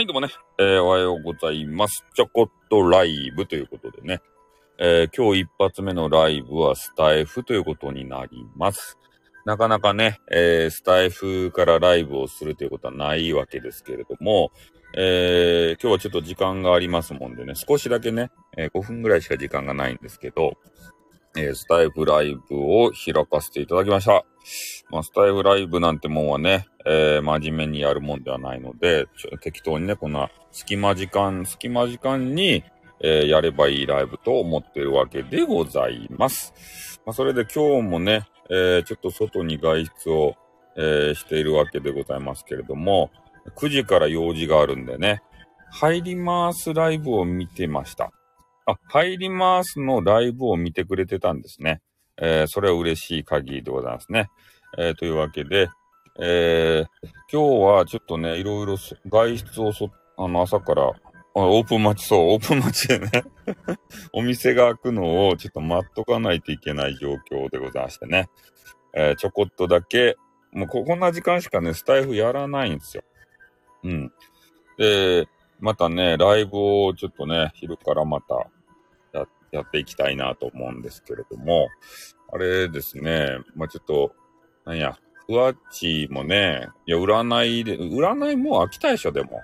はい、どうもね、えー、おはようございます。ちょこっとライブということでね、えー、今日一発目のライブはスタイフということになります。なかなかね、えー、スタイフからライブをするということはないわけですけれども、え、今日はちょっと時間がありますもんでね、少しだけね、え5分ぐらいしか時間がないんですけど、えースタイフライブを開かせていただきました。まあ、スタイフライブなんてもんはね、えー真面目にやるもんではないので、適当にね、こんな隙間時間、隙間時間に、えーやればいいライブと思ってるわけでございます。まあ、それで今日もね、えちょっと外に外出を、えしているわけでございますけれども、9時から用事があるんでね、入りますライブを見てました。あ、入りますのライブを見てくれてたんですね。えーそれは嬉しい限りでございますね。えーというわけで、えー今日はちょっとね、いろいろ外出をそ、あの、朝から、オープン待ち、そう、オープン待ちでね、お店が開くのをちょっと待っとかないといけない状況でございましてね、えーちょこっとだけ、もうこ、こんな時間しかね、スタイフやらないんですよ。うん。で、またね、ライブをちょっとね、昼からまたややっていきたいなと思うんですけれども、あれですね、まあちょっと、なんや、ふわっちもね、いや、占いで、占いもう飽きたでしょ、でも。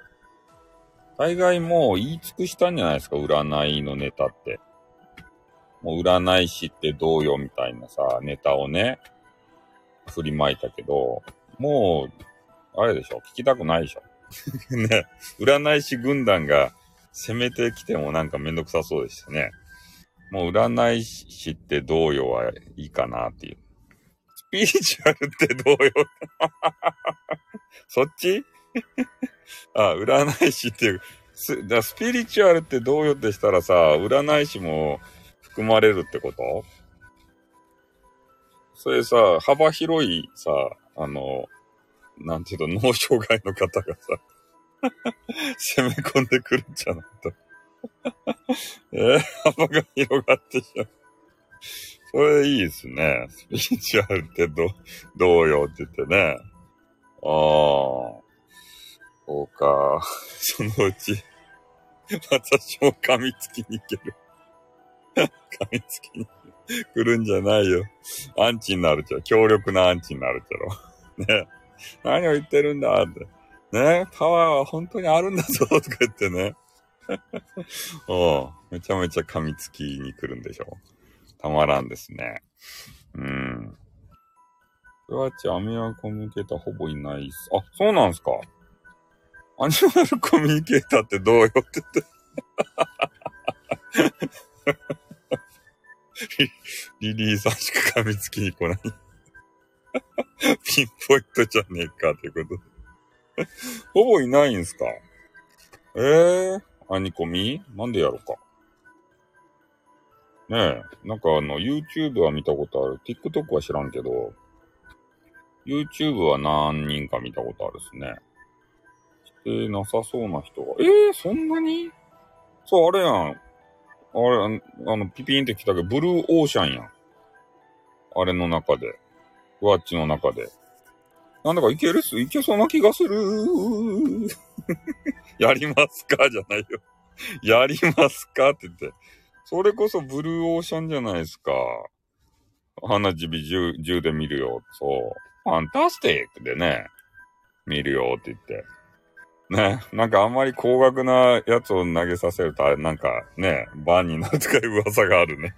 大概もう言い尽くしたんじゃないですか、占いのネタって。もう占い師ってどうよ、みたいなさ、ネタをね、振りまいたけど、もう、あれでしょ、聞きたくないでしょ。ね、占い師軍団が攻めてきてもなんかめんどくさそうでしたね。もう占い師ってどうよはいいかなっていう。スピリチュアルってどうよ そっち？あ、占い師っていう。すだスピリチュアルってどうよってしたらさ、占い師も含まれるってこと？それさ、幅広いさ、あの、なんていうの、脳障害の方がさ、攻め込んでくるんじゃないと。えー幅が広がってしまう。それいいですね。スピリチュアルってど、どうよって言ってね。ああ。そうか。そのうち、私も噛みつきに行ける。噛みつきに来るんじゃないよ。アンチになるじゃん。強力なアンチになるじゃろ。ね。何を言ってるんだって。ね。パワーは本当にあるんだぞとか言ってね。おうめちゃめちゃ噛みつきに来るんでしょ。たまらんですね。うん。クワッチアミアコミュニケーターほぼいないっす。あ、そうなんすかアニマルコミュニケーターってどうよって言って。リリリーさんしか噛みつきに来ない。ピンポイントじゃねえかということ。ほぼいないんすか？ええー、アニコミ？なんでやろうか？ねえ、なんかあの、YouTube は見たことある。TikTok は知らんけど、YouTube は何人か見たことあるっすね。してなさそうな人が。ええー、そんなに？そう、あれやん。あれ、ああの、ピピンって来たけど、ブルーオーシャンやん。あれの中で。ワッチの中で。なんだかいけるっす？いけそうな気がする。やりますか？じゃないよ。やりますか？って言って。それこそブルーオーシャンじゃないですか。花火銃、銃で見るよ。そう。ファンタスティックでね、見るよって言って。ね、なんかあんまり高額なやつを投げさせると、あれなんかね、バンになるとかい噂があるね。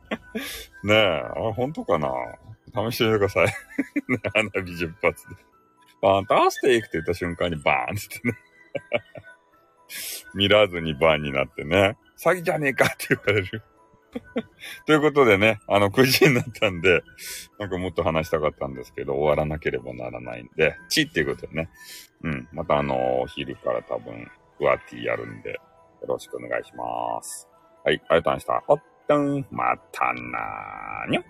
ねえ、あ、本当かな？試してみてください。花火10発で。ファンタスティックって言った瞬間にバーンって言ってね。見らずにバーンになってね。詐欺じゃねえかって言われる。ということでね、あの、9時になったんで、なんかもっと話したかったんですけど、終わらなければならないんで、チっていうことでね。うん。またあの、お昼から多分、ふわティやるんで、よろしくお願いします。はい、ありがとうございました。ほっとん、またなーにょ。